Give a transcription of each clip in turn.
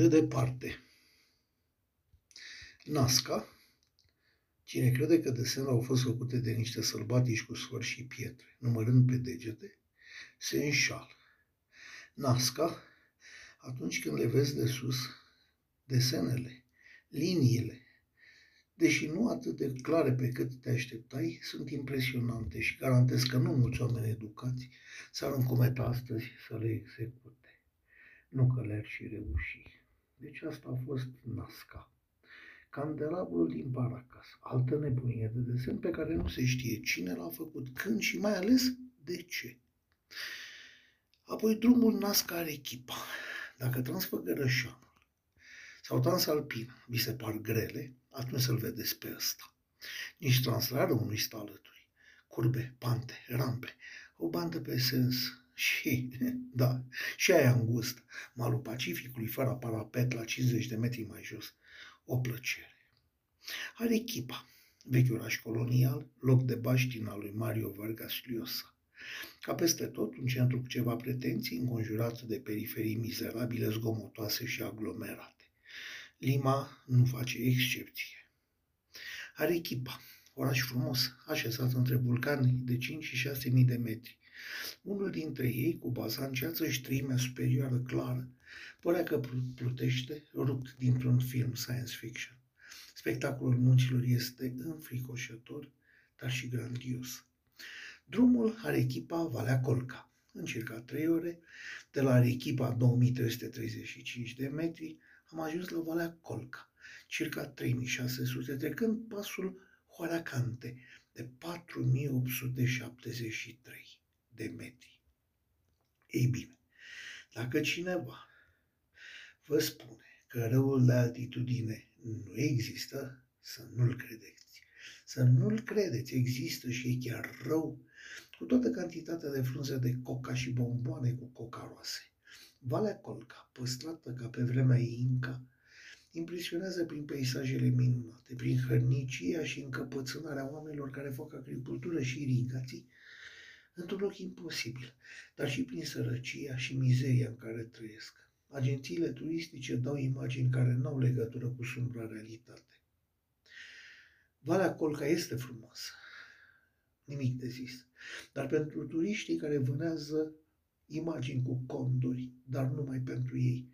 de departe. Nasca, cine crede că desenele au fost făcute de niște sălbatici cu sfăr și pietre, numărând pe degete, se înșală. Nasca, atunci când le vezi de sus, desenele, liniile, deși nu atât de clare pe cât te așteptai, sunt impresionante și garantez că nu mulți oameni educați s-ar încumeta astăzi să le execute. Nu că le-ar și reuși. Deci asta a fost Nasca. Candelabrul din Paracas, altă nebunie de desen pe care nu se știe cine l-a făcut, când și mai ales de ce. Apoi drumul Nasca are echipa. Dacă Transfăgărășanul sau Transalpin vi se par grele, atunci să-l vedeți pe ăsta. Nici translarul nu-i stă alături. Curbe, pante, rampe, o bandă pe sens și, da, și aia îngustă, malul Pacificului, fără parapet la 50 de metri mai jos. O plăcere. Are echipa, vechi oraș colonial, loc de baștin al lui Mario Vargas Llosa. Ca peste tot, un centru cu ceva pretenții, înconjurat de periferii mizerabile, zgomotoase și aglomerate. Lima nu face excepție. Are echipa, oraș frumos, așezat între vulcani de 5 și 6 mii de metri. Unul dintre ei, cu baza în ceață și trimea superioară clară, părea că plutește, rupt dintr-un film science fiction. Spectacolul munților este înfricoșător, dar și grandios. Drumul are echipa Valea Colca, în circa 3 ore, de la echipa 2335 de metri, am ajuns la Valea Colca, circa 3600, trecând pasul Hoaracante, de 4873 de metri. Ei bine, dacă cineva vă spune că răul de altitudine nu există, să nu-l credeți. Să nu-l credeți, există și e chiar rău, cu toată cantitatea de frunze de coca și bomboane cu coca roase. Valea Colca, păstrată ca pe vremea Inca, impresionează prin peisajele minunate, prin hărnicia și încăpățânarea oamenilor care fac agricultură și irigații, într-un loc imposibil, dar și prin sărăcia și mizeria în care trăiesc. Agențiile turistice dau imagini care nu au legătură cu sumbra realitate. Valea Colca este frumoasă, nimic de zis, dar pentru turiștii care vânează imagini cu conduri, dar numai pentru ei.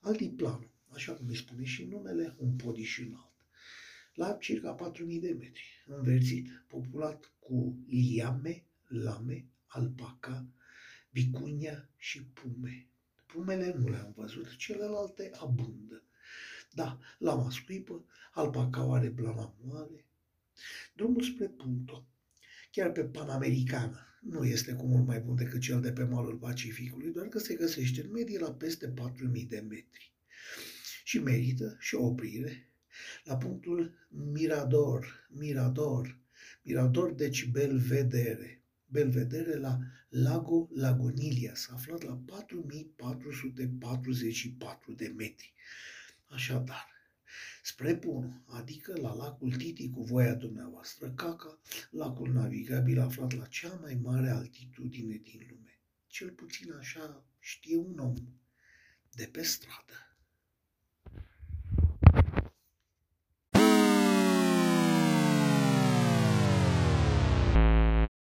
Altiplanul, așa cum îi spune și numele, un podiș înalt, la circa 4.000 de metri, înverzit, populat cu liame, lame, alpaca, vicunia și pume. Pumele nu le-am văzut, celelalte abundă. Da, lama scuipă, alpaca are blana moale. Drumul spre Punto, chiar pe Panamericană, nu este cu mult mai bun decât cel de pe malul Pacificului, doar că se găsește în medie la peste 4.000 de metri. Și merită și o oprire la punctul Mirador, Mirador, Mirador deci Belvedere, Belvedere la Lago Lagunilias, aflat la 4444 de metri. Așadar, spre Punu, adică la lacul Titi cu voia dumneavoastră, Caca, lacul navigabil aflat la cea mai mare altitudine din lume. Cel puțin așa știe un om de pe stradă.